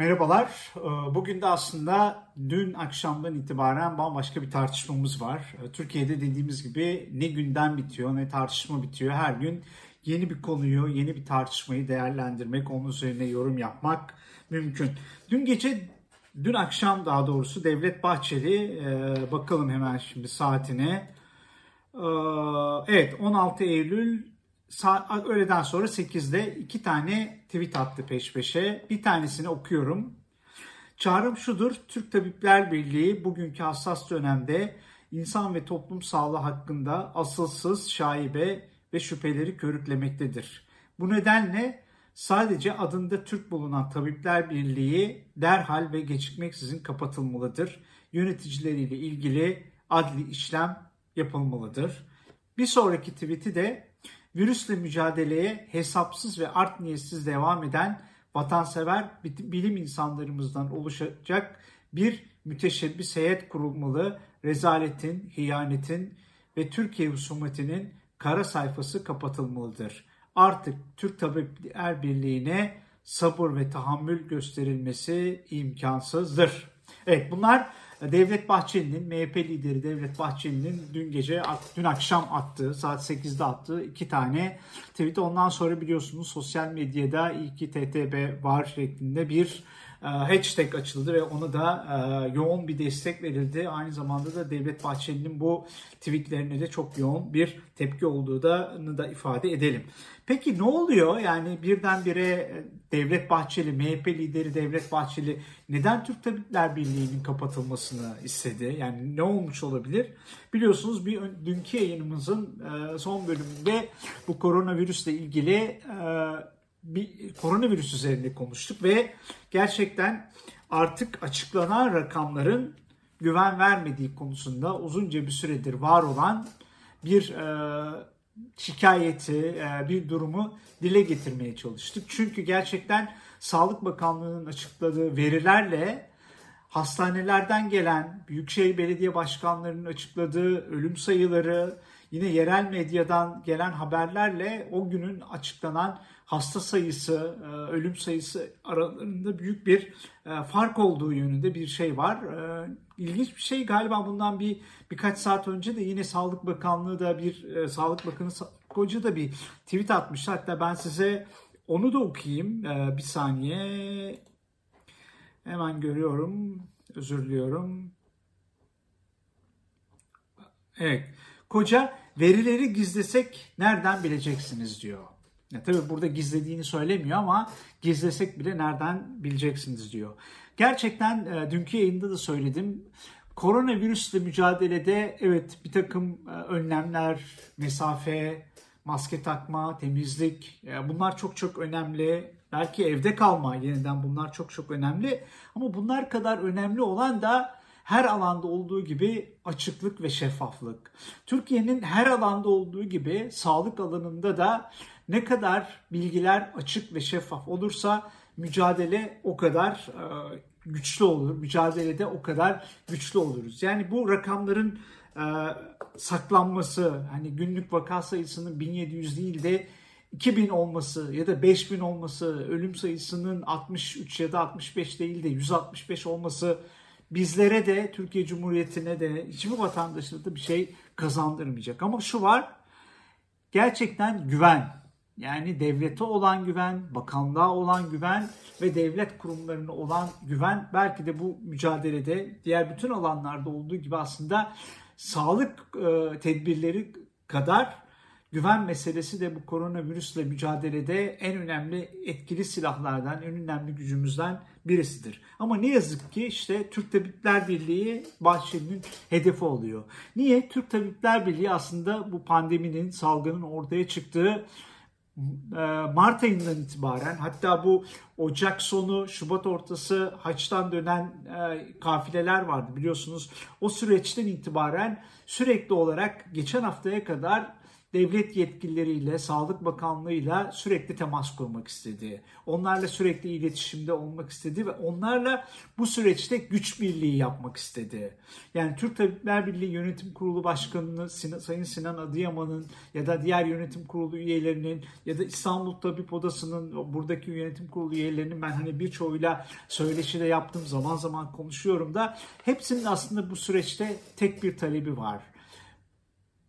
Merhabalar. Ee, bugün de aslında dün akşamdan itibaren bambaşka bir tartışmamız var. Ee, Türkiye'de dediğimiz gibi ne günden bitiyor ne tartışma bitiyor. Her gün yeni bir konuyu, yeni bir tartışmayı değerlendirmek, onun üzerine yorum yapmak mümkün. Dün gece, dün akşam daha doğrusu Devlet Bahçeli, e, bakalım hemen şimdi saatine. Ee, evet 16 Eylül saat, öğleden sonra 8'de iki tane tweet attı peş peşe. Bir tanesini okuyorum. Çağrım şudur, Türk Tabipler Birliği bugünkü hassas dönemde insan ve toplum sağlığı hakkında asılsız şaibe ve şüpheleri körüklemektedir. Bu nedenle sadece adında Türk bulunan Tabipler Birliği derhal ve gecikmeksizin kapatılmalıdır. Yöneticileriyle ilgili adli işlem yapılmalıdır. Bir sonraki tweet'i de virüsle mücadeleye hesapsız ve art niyetsiz devam eden vatansever bilim insanlarımızdan oluşacak bir müteşebbis heyet kurulmalı, rezaletin, hiyanetin ve Türkiye husumetinin kara sayfası kapatılmalıdır. Artık Türk Tabipler Birliği'ne sabır ve tahammül gösterilmesi imkansızdır. Evet bunlar Devlet Bahçeli'nin, MHP lideri Devlet Bahçeli'nin dün gece, dün akşam attığı, saat 8'de attığı iki tane tweet. Ondan sonra biliyorsunuz sosyal medyada iyi ki TTB var şeklinde bir hashtag açıldı ve ona da e, yoğun bir destek verildi. Aynı zamanda da Devlet Bahçeli'nin bu tweetlerine de çok yoğun bir tepki olduğu da, da ifade edelim. Peki ne oluyor? Yani birdenbire e, Devlet Bahçeli, MHP lideri Devlet Bahçeli neden Türk Tabipler Birliği'nin kapatılmasını istedi? Yani ne olmuş olabilir? Biliyorsunuz bir dünkü yayınımızın son bölümünde bu koronavirüsle ilgili bir koronavirüs üzerinde konuştuk ve gerçekten artık açıklanan rakamların güven vermediği konusunda uzunca bir süredir var olan bir e, şikayeti, e, bir durumu dile getirmeye çalıştık. Çünkü gerçekten Sağlık Bakanlığı'nın açıkladığı verilerle hastanelerden gelen, Büyükşehir Belediye Başkanlarının açıkladığı ölüm sayıları, yine yerel medyadan gelen haberlerle o günün açıklanan hasta sayısı, e, ölüm sayısı aralarında büyük bir e, fark olduğu yönünde bir şey var. E, ilginç bir şey galiba bundan bir birkaç saat önce de yine Sağlık Bakanlığı da bir Sağlık Bakanı Koca da bir tweet atmış. Hatta ben size onu da okuyayım. Bir saniye. Hemen görüyorum. Özür diliyorum. Evet. Koca verileri gizlesek nereden bileceksiniz diyor. Ya tabii burada gizlediğini söylemiyor ama gizlesek bile nereden bileceksiniz diyor. Gerçekten e, dünkü yayında da söyledim. Koronavirüsle mücadelede evet bir takım e, önlemler, mesafe, maske takma, temizlik e, bunlar çok çok önemli. Belki evde kalma yeniden bunlar çok çok önemli. Ama bunlar kadar önemli olan da her alanda olduğu gibi açıklık ve şeffaflık. Türkiye'nin her alanda olduğu gibi sağlık alanında da ne kadar bilgiler açık ve şeffaf olursa mücadele o kadar e, güçlü olur. Mücadelede o kadar güçlü oluruz. Yani bu rakamların e, saklanması, hani günlük vaka sayısının 1700 değil de 2000 olması ya da 5000 olması, ölüm sayısının 63 ya da 65 değil de 165 olması bizlere de Türkiye Cumhuriyeti'ne de hiçbir vatandaşına da bir şey kazandırmayacak. Ama şu var gerçekten güven yani devlete olan güven, bakanlığa olan güven ve devlet kurumlarına olan güven belki de bu mücadelede diğer bütün alanlarda olduğu gibi aslında sağlık e, tedbirleri kadar güven meselesi de bu koronavirüsle mücadelede en önemli etkili silahlardan, en önemli gücümüzden birisidir. Ama ne yazık ki işte Türk Tabipler Birliği Bahçeli'nin hedefi oluyor. Niye? Türk Tabipler Birliği aslında bu pandeminin, salgının ortaya çıktığı Mart ayından itibaren hatta bu Ocak sonu Şubat ortası haçtan dönen e, kafileler vardı biliyorsunuz. O süreçten itibaren sürekli olarak geçen haftaya kadar devlet yetkilileriyle, Sağlık Bakanlığı'yla sürekli temas kurmak istedi. Onlarla sürekli iletişimde olmak istedi ve onlarla bu süreçte güç birliği yapmak istedi. Yani Türk Tabipler Birliği Yönetim Kurulu Başkanı'nı Sayın Sinan Adıyaman'ın ya da diğer yönetim kurulu üyelerinin ya da İstanbul Tabip Odası'nın buradaki yönetim kurulu üyelerinin ben hani birçoğuyla söyleşi de yaptım zaman zaman konuşuyorum da hepsinin aslında bu süreçte tek bir talebi var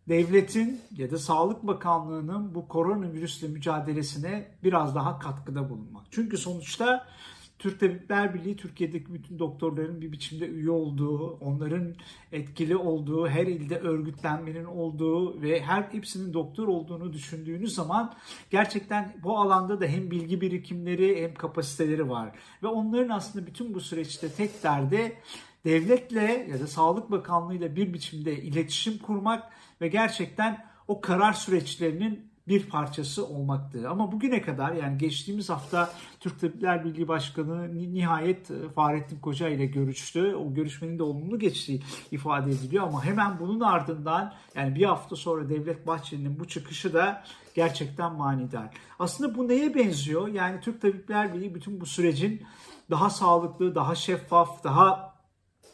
devletin ya da Sağlık Bakanlığı'nın bu koronavirüsle mücadelesine biraz daha katkıda bulunmak. Çünkü sonuçta Türk Tabipler Birliği Türkiye'deki bütün doktorların bir biçimde üye olduğu, onların etkili olduğu, her ilde örgütlenmenin olduğu ve her hepsinin doktor olduğunu düşündüğünüz zaman gerçekten bu alanda da hem bilgi birikimleri hem kapasiteleri var. Ve onların aslında bütün bu süreçte tek derdi devletle ya da Sağlık Bakanlığı ile bir biçimde iletişim kurmak ve gerçekten o karar süreçlerinin bir parçası olmaktı. Ama bugüne kadar yani geçtiğimiz hafta Türk Tabipler Birliği Başkanı nihayet e, Fahrettin Koca ile görüştü. O görüşmenin de olumlu geçtiği ifade ediliyor ama hemen bunun ardından yani bir hafta sonra Devlet Bahçeli'nin bu çıkışı da gerçekten manidar. Aslında bu neye benziyor? Yani Türk Tabipler Birliği bütün bu sürecin daha sağlıklı, daha şeffaf, daha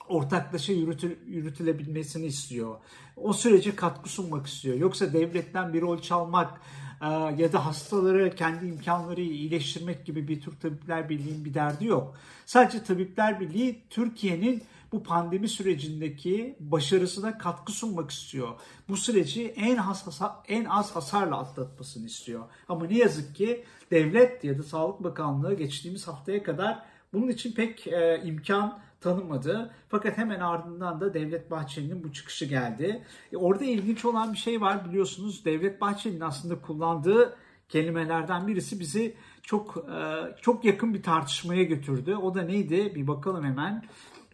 ortaklaşa yürütül, yürütülebilmesini istiyor. O sürece katkı sunmak istiyor. Yoksa devletten bir rol çalmak e, ya da hastaları kendi imkanları iyileştirmek gibi bir Türk Tabipler Birliği'nin bir derdi yok. Sadece Tabipler Birliği Türkiye'nin bu pandemi sürecindeki başarısına katkı sunmak istiyor. Bu süreci en az en az hasarla atlatmasını istiyor. Ama ne yazık ki devlet ya da Sağlık Bakanlığı geçtiğimiz haftaya kadar bunun için pek e, imkan tanımadı. Fakat hemen ardından da Devlet Bahçeli'nin bu çıkışı geldi. E, orada ilginç olan bir şey var biliyorsunuz. Devlet Bahçeli'nin aslında kullandığı kelimelerden birisi bizi çok e, çok yakın bir tartışmaya götürdü. O da neydi? Bir bakalım hemen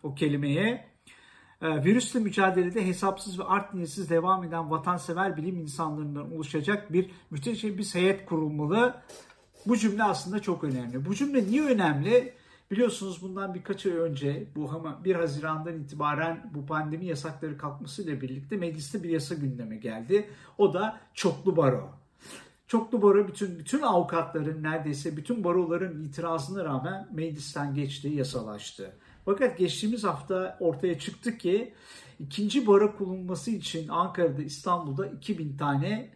o kelimeye. E, virüsle mücadelede hesapsız ve art niyetsiz devam eden vatansever bilim insanlarından oluşacak bir müteşebbis heyet kurulmalı. Bu cümle aslında çok önemli. Bu cümle niye önemli? Biliyorsunuz bundan birkaç ay önce bu 1 Haziran'dan itibaren bu pandemi yasakları kalkmasıyla birlikte mecliste bir yasa gündeme geldi. O da çoklu baro. Çoklu baro bütün bütün avukatların neredeyse bütün baroların itirazına rağmen meclisten geçti, yasalaştı. Fakat geçtiğimiz hafta ortaya çıktı ki ikinci baro kullanılması için Ankara'da, İstanbul'da 2000 tane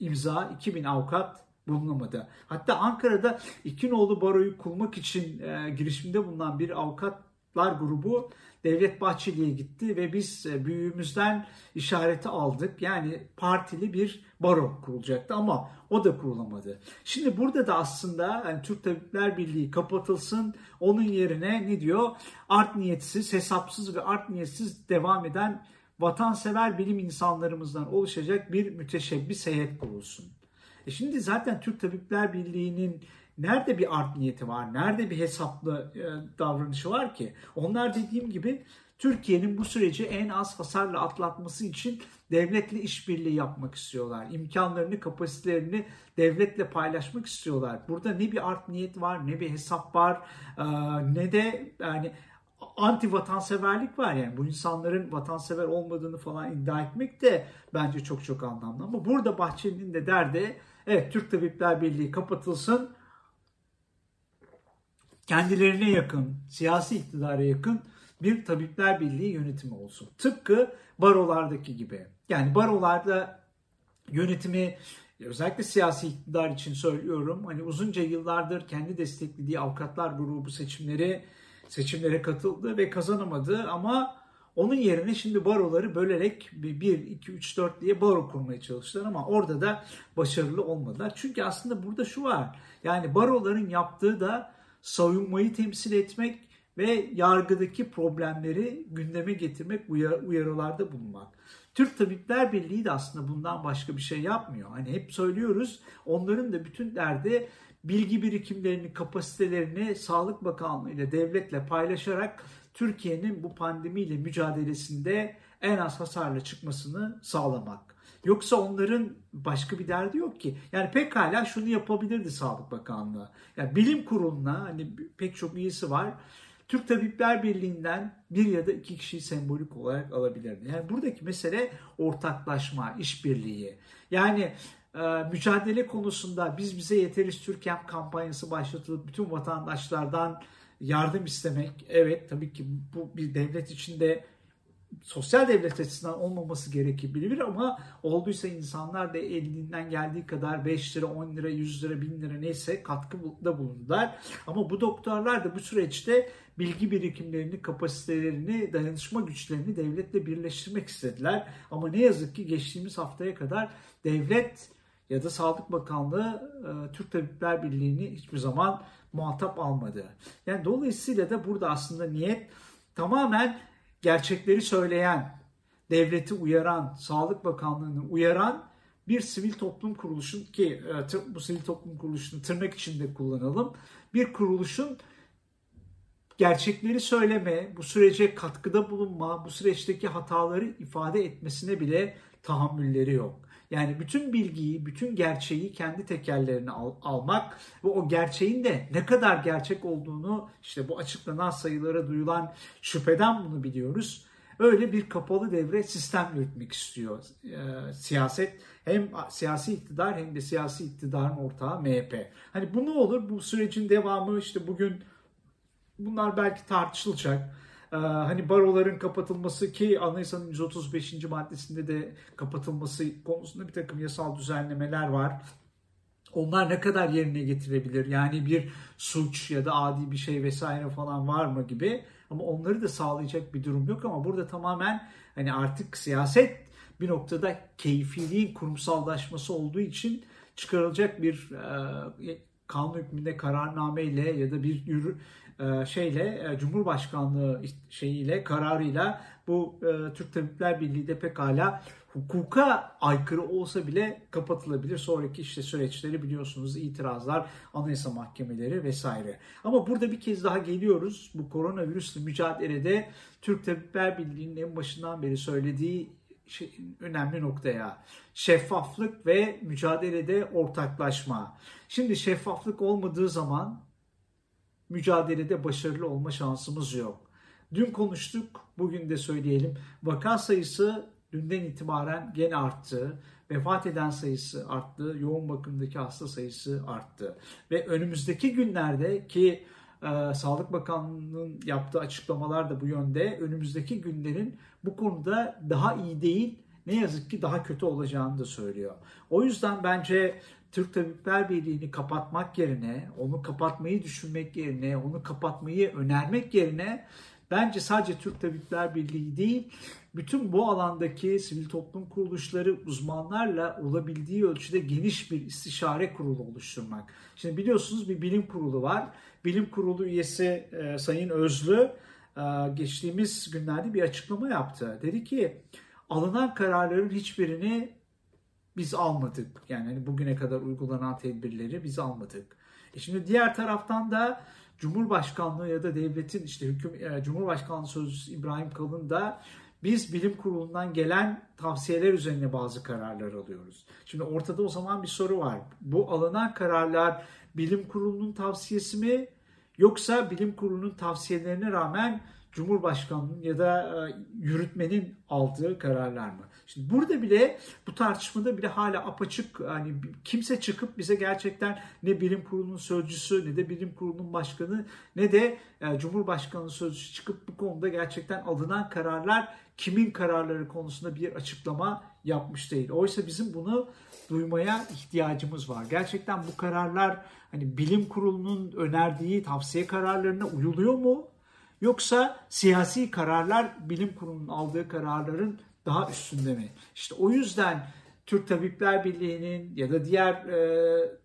imza, 2000 avukat bulunamadı. Hatta Ankara'da İkinoğlu Baro'yu kurmak için e, girişimde bulunan bir avukatlar grubu Devlet Bahçeli'ye gitti ve biz e, büyüğümüzden işareti aldık. Yani partili bir baro kurulacaktı ama o da kurulamadı. Şimdi burada da aslında yani Türk Tabipler Birliği kapatılsın. Onun yerine ne diyor? Art niyetsiz, hesapsız ve art niyetsiz devam eden vatansever bilim insanlarımızdan oluşacak bir müteşebbis heyet kurulsun. E şimdi zaten Türk Tabipler Birliği'nin nerede bir art niyeti var, nerede bir hesaplı e, davranışı var ki? Onlar dediğim gibi Türkiye'nin bu süreci en az hasarla atlatması için devletle işbirliği yapmak istiyorlar. İmkanlarını, kapasitelerini devletle paylaşmak istiyorlar. Burada ne bir art niyet var, ne bir hesap var, e, ne de yani anti vatanseverlik var yani bu insanların vatansever olmadığını falan iddia etmek de bence çok çok anlamlı ama burada Bahçeli'nin de derdi Evet Türk Tabipler Birliği kapatılsın. Kendilerine yakın, siyasi iktidara yakın bir Tabipler Birliği yönetimi olsun. Tıpkı barolardaki gibi. Yani barolarda yönetimi özellikle siyasi iktidar için söylüyorum. Hani uzunca yıllardır kendi desteklediği avukatlar grubu seçimleri seçimlere katıldı ve kazanamadı ama onun yerine şimdi baroları bölerek 1, 2, 3, 4 diye baro kurmaya çalıştılar ama orada da başarılı olmadılar. Çünkü aslında burada şu var. Yani baroların yaptığı da savunmayı temsil etmek ve yargıdaki problemleri gündeme getirmek, uyarılarda bulunmak. Türk Tabipler Birliği de aslında bundan başka bir şey yapmıyor. Hani hep söylüyoruz onların da bütün derdi bilgi birikimlerini, kapasitelerini Sağlık Bakanlığı ile devletle paylaşarak Türkiye'nin bu pandemiyle mücadelesinde en az hasarla çıkmasını sağlamak. Yoksa onların başka bir derdi yok ki. Yani pekala şunu yapabilirdi Sağlık Bakanlığı. Yani bilim kuruluna hani pek çok üyesi var. Türk Tabipler Birliği'nden bir ya da iki kişiyi sembolik olarak alabilirdi. Yani buradaki mesele ortaklaşma, işbirliği. Yani mücadele konusunda biz bize yeteriz Türkiye kampanyası başlatılıp bütün vatandaşlardan yardım istemek. Evet tabii ki bu bir devlet içinde sosyal devlet açısından olmaması gerekebilir ama olduysa insanlar da elinden geldiği kadar 5 lira, 10 lira, 100 lira, 1000 lira neyse katkıda bulundular. Ama bu doktorlar da bu süreçte bilgi birikimlerini, kapasitelerini, dayanışma güçlerini devletle birleştirmek istediler. Ama ne yazık ki geçtiğimiz haftaya kadar devlet ya da Sağlık Bakanlığı e, Türk Tabipler Birliği'ni hiçbir zaman muhatap almadı. Yani dolayısıyla da burada aslında niyet tamamen gerçekleri söyleyen, devleti uyaran, Sağlık Bakanlığı'nı uyaran bir sivil toplum kuruluşun ki e, bu sivil toplum kuruluşunu tırnak içinde kullanalım. Bir kuruluşun gerçekleri söyleme, bu sürece katkıda bulunma, bu süreçteki hataları ifade etmesine bile tahammülleri yok. Yani bütün bilgiyi, bütün gerçeği kendi tekerlerine al, almak ve o gerçeğin de ne kadar gerçek olduğunu işte bu açıklanan sayılara duyulan şüpheden bunu biliyoruz. Öyle bir kapalı devre sistem yürütmek istiyor e, siyaset. Hem siyasi iktidar hem de siyasi iktidarın ortağı MHP. Hani bu ne olur? Bu sürecin devamı işte bugün bunlar belki tartışılacak. Ee, hani baroların kapatılması ki anayasanın 135. maddesinde de kapatılması konusunda bir takım yasal düzenlemeler var. Onlar ne kadar yerine getirebilir? Yani bir suç ya da adi bir şey vesaire falan var mı gibi. Ama onları da sağlayacak bir durum yok ama burada tamamen hani artık siyaset bir noktada keyfiliğin kurumsallaşması olduğu için çıkarılacak bir e, kanun hükmünde kararnameyle ya da bir yürü, şeyle e, Cumhurbaşkanlığı şeyiyle kararıyla bu e, Türk Tabipler Birliği de pekala hukuka aykırı olsa bile kapatılabilir. Sonraki işte süreçleri biliyorsunuz itirazlar, anayasa mahkemeleri vesaire. Ama burada bir kez daha geliyoruz. Bu koronavirüsle mücadelede Türk Tabipler Birliği'nin en başından beri söylediği önemli noktaya. Şeffaflık ve mücadelede ortaklaşma. Şimdi şeffaflık olmadığı zaman mücadelede başarılı olma şansımız yok. Dün konuştuk, bugün de söyleyelim. Vaka sayısı dünden itibaren gene arttı. Vefat eden sayısı arttı. Yoğun bakımdaki hasta sayısı arttı. Ve önümüzdeki günlerde ki e, Sağlık Bakanlığı'nın yaptığı açıklamalar da bu yönde. Önümüzdeki günlerin bu konuda daha iyi değil, ne yazık ki daha kötü olacağını da söylüyor. O yüzden bence Türk Tabipler Birliği'ni kapatmak yerine, onu kapatmayı düşünmek yerine, onu kapatmayı önermek yerine bence sadece Türk Tabipler Birliği değil, bütün bu alandaki sivil toplum kuruluşları uzmanlarla olabildiği ölçüde geniş bir istişare kurulu oluşturmak. Şimdi biliyorsunuz bir bilim kurulu var. Bilim kurulu üyesi e, Sayın Özlü e, geçtiğimiz günlerde bir açıklama yaptı. Dedi ki alınan kararların hiçbirini biz almadık. Yani hani bugüne kadar uygulanan tedbirleri biz almadık. E şimdi diğer taraftan da Cumhurbaşkanlığı ya da devletin işte hüküm e, Cumhurbaşkanlığı Sözcüsü İbrahim Kalın da biz bilim kurulundan gelen tavsiyeler üzerine bazı kararlar alıyoruz. Şimdi ortada o zaman bir soru var. Bu alınan kararlar bilim kurulunun tavsiyesi mi yoksa bilim kurulunun tavsiyelerine rağmen Cumhurbaşkanının ya da e, yürütmenin aldığı kararlar mı? Şimdi burada bile bu tartışmada bile hala apaçık hani kimse çıkıp bize gerçekten ne bilim kurulunun sözcüsü ne de bilim kurulunun başkanı ne de e, Cumhurbaşkanı sözcüsü çıkıp bu konuda gerçekten alınan kararlar kimin kararları konusunda bir açıklama yapmış değil. Oysa bizim bunu duymaya ihtiyacımız var. Gerçekten bu kararlar hani bilim kurulunun önerdiği tavsiye kararlarına uyuluyor mu? Yoksa siyasi kararlar bilim kurulunun aldığı kararların daha üstünde mi? İşte o yüzden Türk Tabipler Birliği'nin ya da diğer e,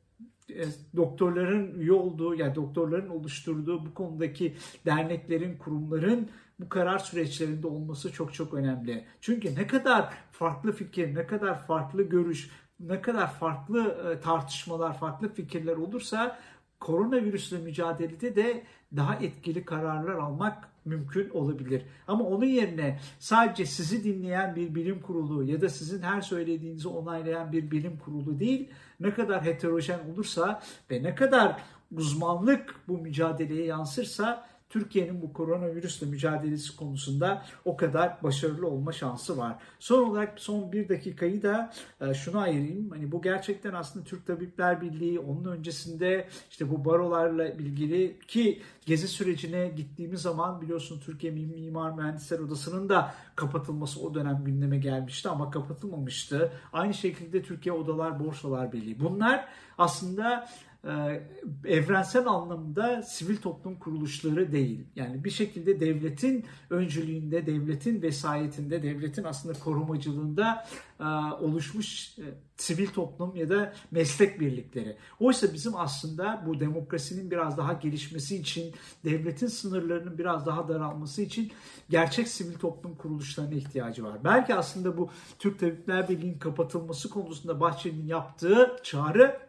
e, doktorların üye olduğu ya yani doktorların oluşturduğu bu konudaki derneklerin, kurumların bu karar süreçlerinde olması çok çok önemli. Çünkü ne kadar farklı fikir, ne kadar farklı görüş, ne kadar farklı e, tartışmalar, farklı fikirler olursa koronavirüsle mücadelede de daha etkili kararlar almak mümkün olabilir. Ama onun yerine sadece sizi dinleyen bir bilim kurulu ya da sizin her söylediğinizi onaylayan bir bilim kurulu değil, ne kadar heterojen olursa ve ne kadar uzmanlık bu mücadeleye yansırsa Türkiye'nin bu koronavirüsle mücadelesi konusunda o kadar başarılı olma şansı var. Son olarak son bir dakikayı da e, şuna ayırayım. Hani bu gerçekten aslında Türk Tabipler Birliği onun öncesinde işte bu barolarla ilgili ki gezi sürecine gittiğimiz zaman biliyorsun Türkiye Mimar Mühendisler Odası'nın da kapatılması o dönem gündeme gelmişti ama kapatılmamıştı. Aynı şekilde Türkiye Odalar Borsalar Birliği. Bunlar aslında evrensel anlamda sivil toplum kuruluşları değil. Yani bir şekilde devletin öncülüğünde, devletin vesayetinde, devletin aslında korumacılığında e, oluşmuş e, sivil toplum ya da meslek birlikleri. Oysa bizim aslında bu demokrasinin biraz daha gelişmesi için, devletin sınırlarının biraz daha daralması için gerçek sivil toplum kuruluşlarına ihtiyacı var. Belki aslında bu Türk Tabipler Birliği'nin kapatılması konusunda Bahçeli'nin yaptığı çağrı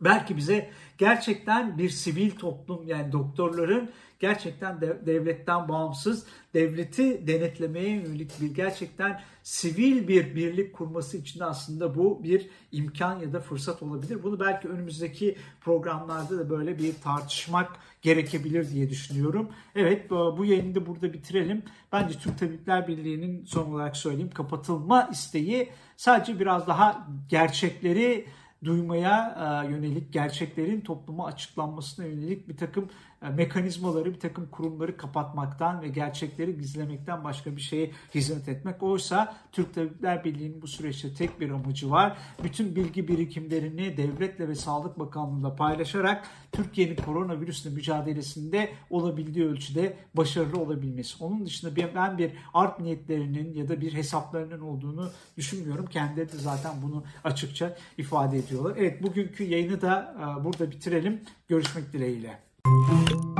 belki bize gerçekten bir sivil toplum yani doktorların gerçekten de, devletten bağımsız devleti denetlemeye yönelik bir gerçekten sivil bir birlik kurması için aslında bu bir imkan ya da fırsat olabilir. Bunu belki önümüzdeki programlarda da böyle bir tartışmak gerekebilir diye düşünüyorum. Evet bu yayını da burada bitirelim. Bence Türk Tabipler Birliği'nin son olarak söyleyeyim kapatılma isteği sadece biraz daha gerçekleri duymaya e, yönelik gerçeklerin topluma açıklanmasına yönelik bir takım mekanizmaları, bir takım kurumları kapatmaktan ve gerçekleri gizlemekten başka bir şeye hizmet etmek. Oysa Türk Tabipler Birliği'nin bu süreçte tek bir amacı var. Bütün bilgi birikimlerini devletle ve Sağlık Bakanlığı'yla paylaşarak Türkiye'nin koronavirüsle mücadelesinde olabildiği ölçüde başarılı olabilmesi. Onun dışında ben bir art niyetlerinin ya da bir hesaplarının olduğunu düşünmüyorum. Kendileri de zaten bunu açıkça ifade ediyorlar. Evet bugünkü yayını da e, burada bitirelim. Görüşmek dileğiyle. Thank you.